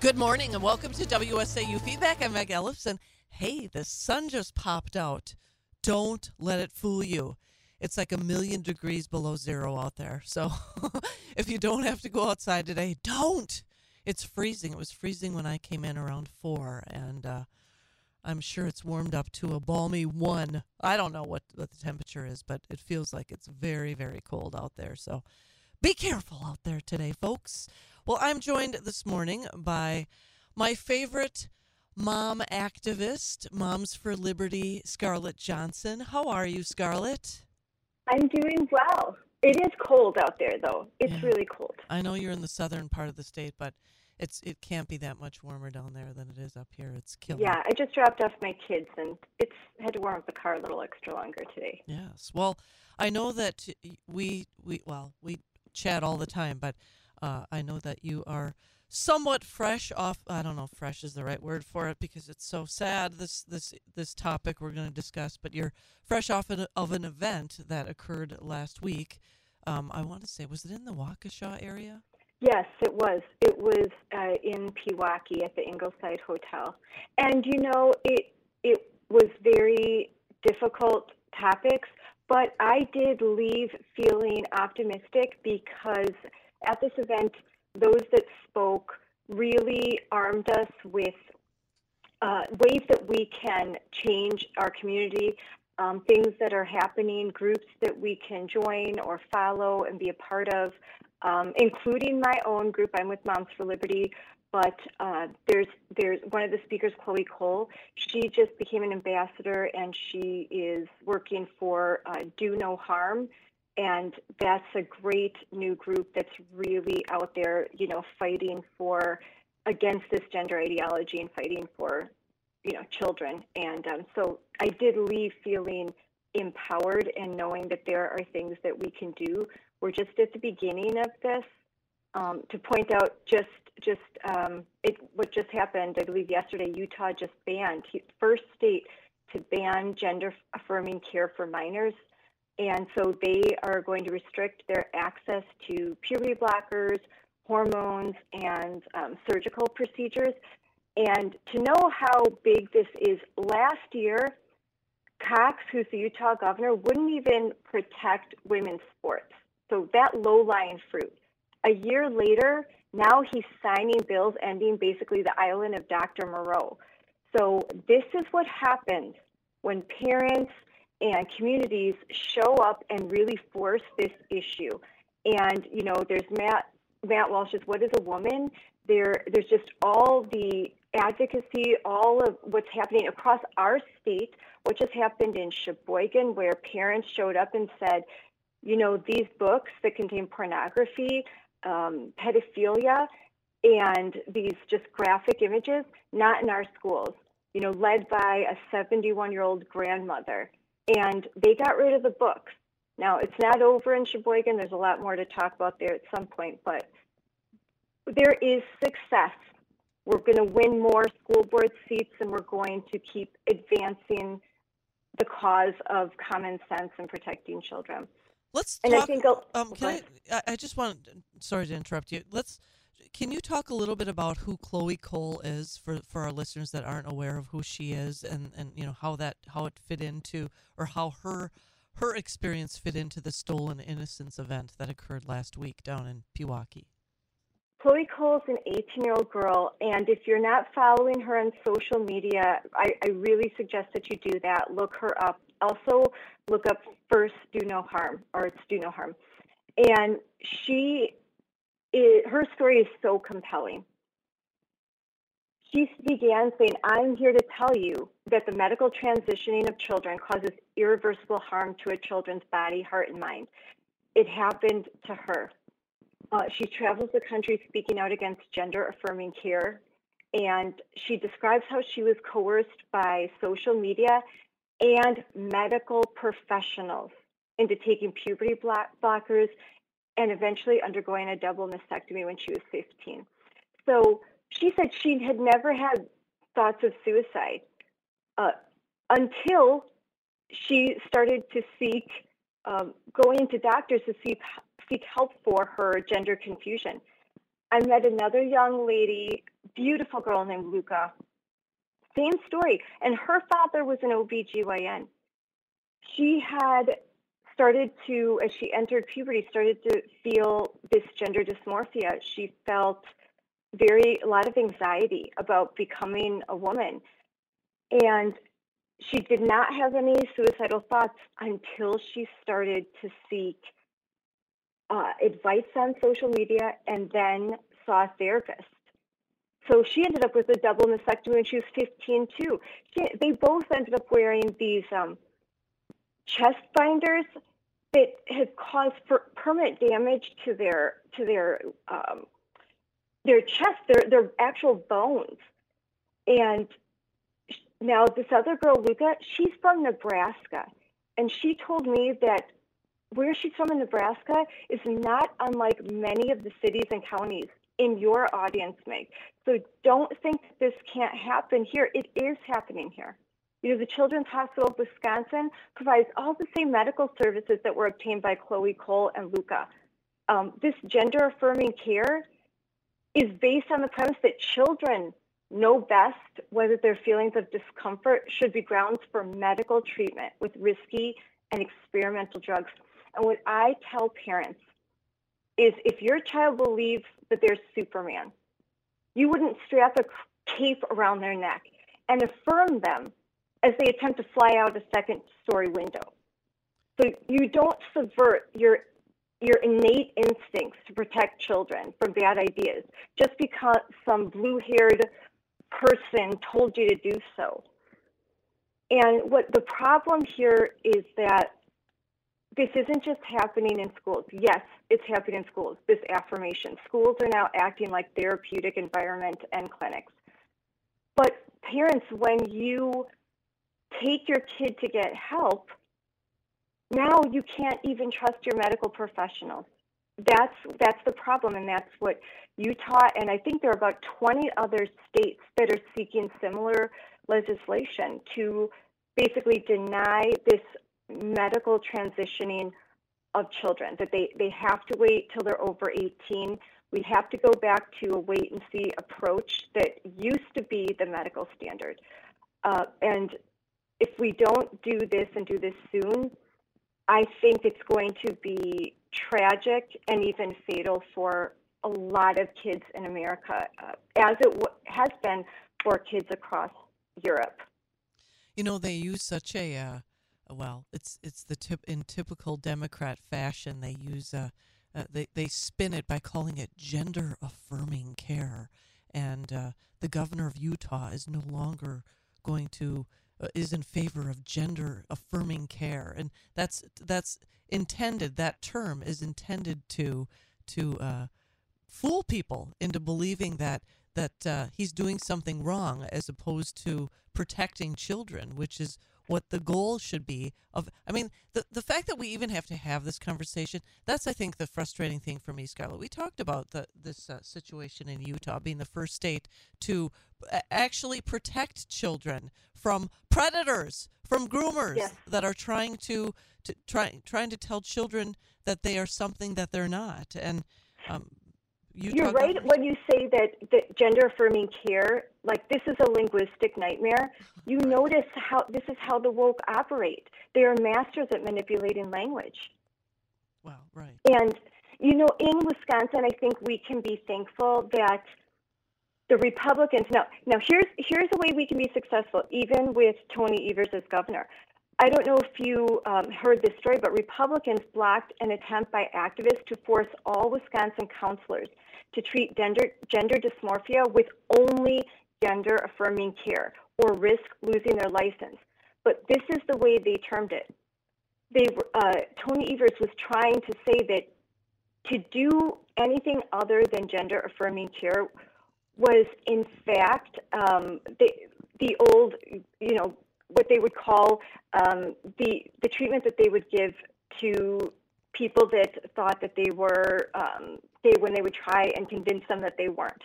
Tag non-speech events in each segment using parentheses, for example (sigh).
Good morning and welcome to WSAU Feedback. I'm Meg Ellefson. Hey, the sun just popped out. Don't let it fool you. It's like a million degrees below zero out there. So (laughs) if you don't have to go outside today, don't. It's freezing. It was freezing when I came in around four, and uh, I'm sure it's warmed up to a balmy one. I don't know what, what the temperature is, but it feels like it's very, very cold out there. So be careful out there today, folks. Well, I'm joined this morning by my favorite mom activist, Moms for Liberty, Scarlett Johnson. How are you, Scarlett? I'm doing well. It is cold out there, though. It's Yeah. really cold. I know you're in the southern part of the state, but it's it can't be that much warmer down there than it is up here. It's killing. Yeah, I just dropped off my kids, and it's had to warm up the car a little extra longer today. Yes. Well, I know that we we well we chat all the time, but uh, I know that you are somewhat fresh off. I don't know if fresh is the right word for it because it's so sad. This this this topic we're going to discuss, but you're fresh off an, of an event that occurred last week. Um, I want to say, was it in the Waukesha area? Yes, it was. It was uh, in Pewaukee at the Ingleside Hotel, and you know, it it was very difficult topics, but I did leave feeling optimistic because at this event, those that spoke really armed us with uh, ways that we can change our community, um, things that are happening, groups that we can join or follow and be a part of, um, including my own group. I'm with Moms for Liberty, but uh, there's there's one of the speakers, Chloe Cole. She just became an ambassador, and she is working for uh, Do No Harm. And that's a great new group that's really out there, you know, fighting for against this gender ideology and fighting for you know children. And um, so i did leave feeling empowered and knowing that there are things that we can do. We're just at the beginning of this. Um, to point out just just um, it, what just happened i believe yesterday utah just banned first state to ban gender affirming care for minors and so they are going to restrict their access to puberty blockers hormones and um, surgical procedures. And to know how big this is, last year, Cox, who's the Utah governor, wouldn't even protect women's sports. So that low lying fruit. A year later, now he's signing bills ending basically the island of Dr. Moreau. So this is what happens when parents and communities show up and really force this issue. And, you know, there's Matt Matt Walsh's What is a Woman? There, there's just all the advocacy, all of what's happening across our state, what just happened in Sheboygan, where parents showed up and said, you know, these books that contain pornography, um, pedophilia, and these just graphic images, not in our schools, you know, led by a 71 year old grandmother. And they got rid of the books. Now, it's not over in Sheboygan. There's a lot more to talk about there at some point, but there is success. We're going to win more school board seats and we're going to keep advancing the cause of common sense and protecting children. Let's And I talk. think I'll- um, can I? I just want. Sorry to interrupt you. Let's. Can you talk a little bit about who Chloe Cole is for, for our listeners that aren't aware of who she is and, and you know how that how it fit into or how her her experience fit into the stolen innocence event that occurred last week down in Pewaukee. Chloe Cole is an 18 year old girl, and if you're not following her on social media, I, I really suggest that you do that. Look her up. Also, look up First Do No Harm, or it's Do No Harm. And she, is, her story is so compelling. She began saying, I'm here to tell you that the medical transitioning of children causes irreversible harm to a children's body, heart, and mind. It happened to her. Uh, she travels the country speaking out against gender affirming care. And she describes how she was coerced by social media and medical professionals into taking puberty block- blockers and eventually undergoing a double mastectomy when she was 15. So she said she had never had thoughts of suicide uh, until she started to seek um, going to doctors to seek seek help for her gender confusion. I met another young lady, beautiful girl named Luka. Same story. And her father was an OBGYN. She had started to, as she entered puberty, started to feel this gender dysmorphia. She felt very, a lot of anxiety about becoming a woman. And she did not have any suicidal thoughts until she started to seek uh, advice on social media and then saw a therapist. So she ended up with a double mastectomy when she was 15 too. She, they both ended up wearing these um, chest binders that had caused per- permanent damage to their to their um, their chest, their their actual bones. And now this other girl, Luka, she's from Nebraska, and she told me that where she's from in Nebraska is not unlike many of the cities and counties in your audience, Meg. So don't think this can't happen here. It is happening here. You know, the Children's Hospital of Wisconsin provides all the same medical services that were obtained by Chloe Cole and Luka. Um, this gender affirming care is based on the premise that children know best whether their feelings of discomfort should be grounds for medical treatment with risky and experimental drugs. And what I tell parents is if your child believes that they're Superman, you wouldn't strap a cape around their neck and affirm them as they attempt to fly out a second story window. So you don't subvert your your innate instincts to protect children from bad ideas just because some blue-haired person told you to do so. And what the problem here is that this isn't just happening in schools. Yes, it's happening in schools, this affirmation. Schools are now acting like therapeutic environment and clinics. But parents, when you take your kid to get help, now you can't even trust your medical professionals. That's that's the problem, and that's what Utah and I think there are about 20 other states that are seeking similar legislation to basically deny this medical transitioning of children, that they, they have to wait till they're over 18. We have to go back to a wait and see approach that used to be the medical standard. Uh, and if we don't do this and do this soon, I think it's going to be tragic and even fatal for a lot of kids in America, uh, as it w- has been for kids across Europe. You know, they use such a uh, well, it's it's the tip in typical Democrat fashion. They use uh, uh, they they spin it by calling it gender affirming care, and uh, the governor of Utah is no longer going to is in favor of gender affirming care, and that's that's intended. That term is intended to to uh, fool people into believing that that uh, he's doing something wrong as opposed to protecting children, which is what the goal should be of i mean the, the fact that we even have to have this conversation that's i think the frustrating thing for me scarlett we talked about the, this uh, situation in utah being the first state to actually protect children from predators from groomers yes. that are trying to, to try, trying to tell children that they are something that they're not and um, you are right when you say that, that gender affirming care, like this is a linguistic nightmare. You notice how this is how the woke operate. They are masters at manipulating language. Wow, right. And you know, in Wisconsin, I think we can be thankful that the Republicans now now here's here's a way we can be successful, even with Tony Evers as governor. I don't know if you um, heard this story, but Republicans blocked an attempt by activists to force all Wisconsin counselors to treat gender, gender dysmorphia with only gender affirming care or risk losing their license. But this is the way they termed it. They, uh, Tony Evers was trying to say that to do anything other than gender affirming care was, in fact, um, the, the old, you know, what they would call um, the the treatment that they would give to people that thought that they were um, they when they would try and convince them that they weren't,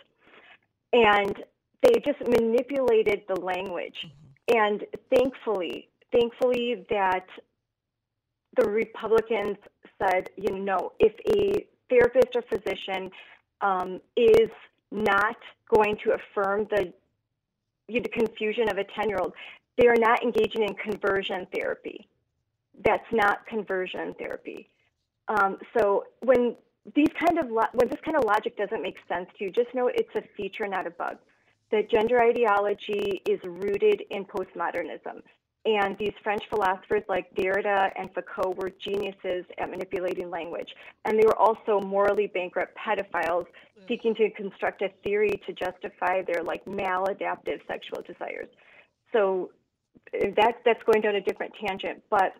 and they just manipulated the language. Mm-hmm. And thankfully, thankfully that the Republicans said, you know, if a therapist or physician um, is not going to affirm the, the confusion of a 10 year old. They are not engaging in conversion therapy. That's not conversion therapy. Um, so when these kind of lo- when this kind of logic doesn't make sense to you, just know it's a feature, not a bug. The gender ideology is rooted in postmodernism. And these French philosophers like Derrida and Foucault were geniuses at manipulating language. And they were also morally bankrupt pedophiles seeking to construct a theory to justify their like maladaptive sexual desires. So that's that's going down a different tangent. But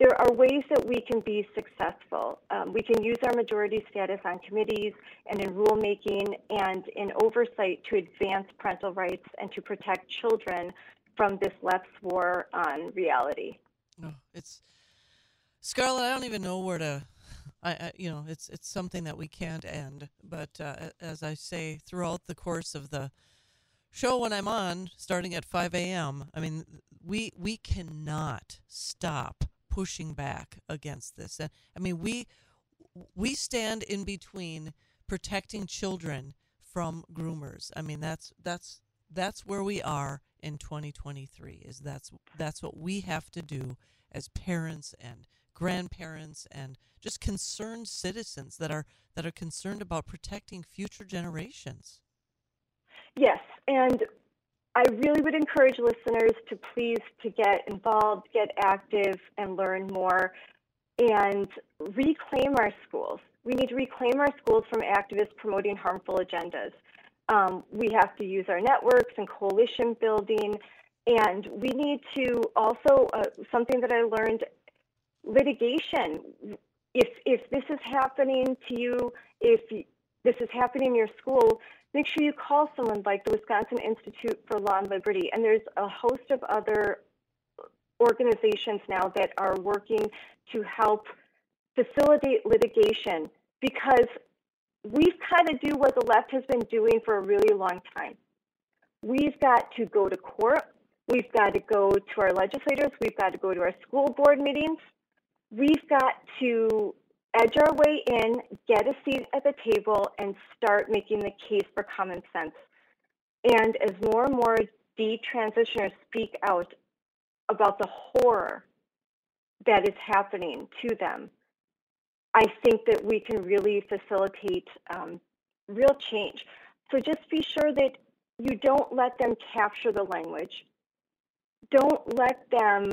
there are ways that we can be successful. Um, we can use our majority status on committees and in rulemaking and in oversight to advance parental rights and to protect children from this left's war on reality. No, oh, it's Scarlett. I don't even know where to. I, I, you know, it's it's something that we can't end. But uh, as I say throughout the course of the show, when I'm on, starting at 5 a.m., I mean, we we cannot stop pushing back against this. And I mean, we we stand in between protecting children from groomers. I mean, that's that's that's where we are in 2023. Is that's that's what we have to do as parents and grandparents and just concerned citizens that are that are concerned about protecting future generations. Yes, and I really would encourage listeners to please to get involved, get active, and learn more, and reclaim our schools. We need to reclaim our schools from activists promoting harmful agendas. Um, we have to use our networks and coalition building, and we need to also uh, something that I learned: litigation. If if this is happening to you, if this is happening in your school, make sure you call someone like the Wisconsin Institute for Law and Liberty. And there's a host of other organizations now that are working to help facilitate litigation because we've kind of do what the left has been doing for a really long time. We've got to go to court. We've got to go to our legislators. We've got to go to our school board meetings. We've got to edge our way in, get a seat at the table, and start making the case for common sense. And as more and more detransitioners speak out about the horror that is happening to them, I think that we can really facilitate um, real change. So just be sure that you don't let them capture the language. Don't let them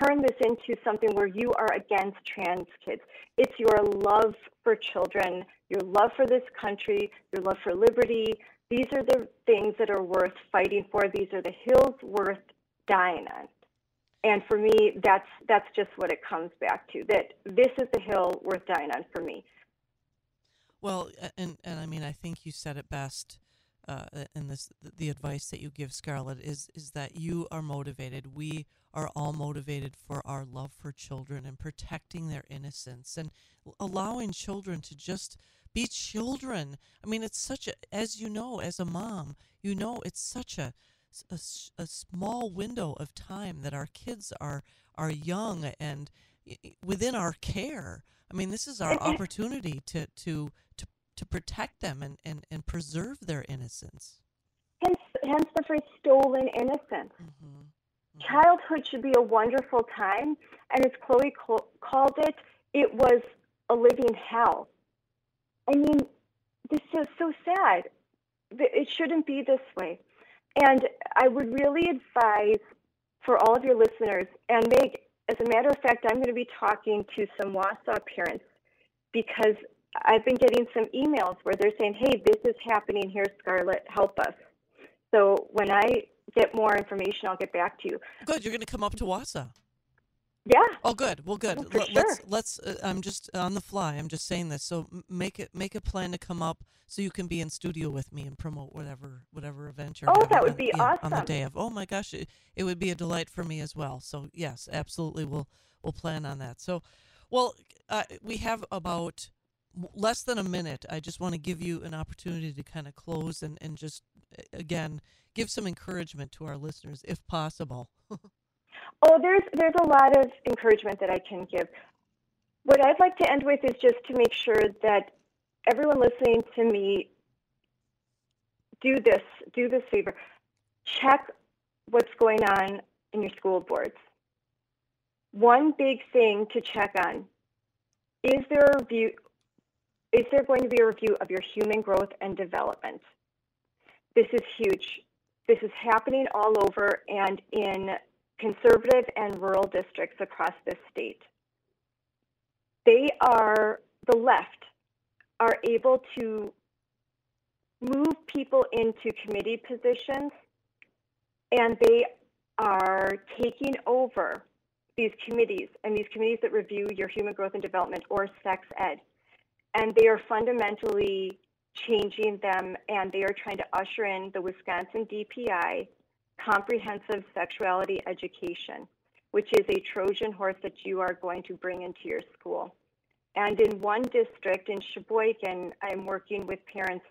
turn this into something where you are against trans kids. It's your love for children, your love for this country, your love for liberty. These are the things that are worth fighting for. These are the hills worth dying on. And for me, that's that's just what it comes back to. That this is the hill worth dying on for me. Well, and and I mean, I think you said it best. Uh, and this the advice that you give Scarlett is is that you are motivated. We are all motivated for our love for children and protecting their innocence and allowing children to just be children. I mean, it's such a, as you know, as a mom, you know, it's such a, a, a small window of time that our kids are, are young and within our care. I mean, this is our opportunity to, to, to, to protect them and, and, and preserve their innocence. Hence, hence the phrase stolen innocence. Mm-hmm childhood should be a wonderful time. And as Chloe called it, it was a living hell. I mean, this is so sad. It shouldn't be this way. And I would really advise for all of your listeners, and Meg, as a matter of fact, I'm going to be talking to some Wausau parents because I've been getting some emails where they're saying, hey, this is happening here, Scarlett, help us. So when I get more information, I'll get back to you. Good. You're going to come up to Wausau. Yeah. Oh, good. Well, good. Well, for L- sure. Let's. Let's. Uh, I'm just on the fly. I'm just saying this. So make it. Make a plan to come up so you can be in studio with me and promote whatever whatever event you're. Oh, that would be yeah, awesome. On the day of. Oh my gosh, it, it would be a delight for me as well. So yes, absolutely. We'll we'll plan on that. So, well, uh, we have about less than a minute. I just want to give you an opportunity to kind of close and and just again give some encouragement to our listeners, if possible. (laughs) oh, there's there's a lot of encouragement that I can give. What I'd like to end with is just to make sure that everyone listening to me, do this, do this favor. Check what's going on in your school boards. One big thing to check on is there a review is there going to be a review of your human growth and development? This is huge. This is happening all over and in conservative and rural districts across this state. They are, the left, are able to move people into committee positions and they are taking over these committees and these committees that review your human growth and development or sex ed. And they are fundamentally changing them and they are trying to usher in the Wisconsin DPI comprehensive sexuality education, which is a Trojan horse that you are going to bring into your school. And in one district in Sheboygan, I'm working with parents.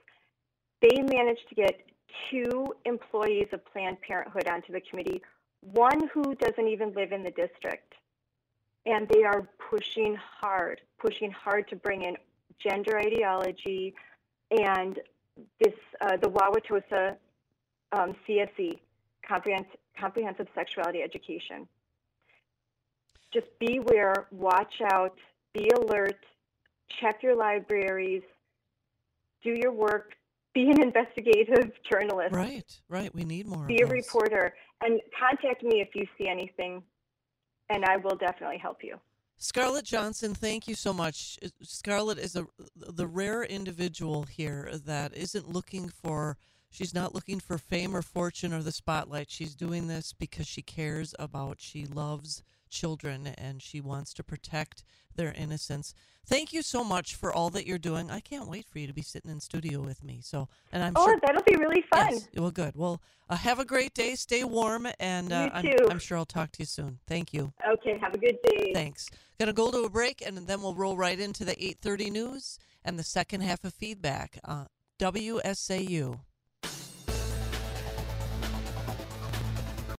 They managed to get two employees of Planned Parenthood onto the committee, one who doesn't even live in the district. And they are pushing hard, pushing hard to bring in gender ideology and this uh, the Wauwatosa um, CSE, comprehensive, comprehensive sexuality education. Just beware, watch out, be alert, check your libraries, do your work, be an investigative (laughs) journalist. Right, right. We need more. Be a reporter and contact me if you see anything, and I will definitely help you. Scarlett Johnson, thank you so much. Scarlett is a the rare individual here that isn't looking for she's not looking for fame or fortune or the spotlight. She's doing this because she cares about she loves children and she wants to protect their innocence. Thank you so much for all that you're doing. I can't wait for you to be sitting in studio with me. So, and I'm oh, sure that'll be really fun. Yes, well, good. Well, uh, have a great day. Stay warm, and uh, I'm, I'm, sure I'll talk to you soon. Thank you. Okay. Have a good day. Thanks. Gonna go to a break, and then we'll roll right into the 8:30 news and the second half of feedback. Uh, WSAU.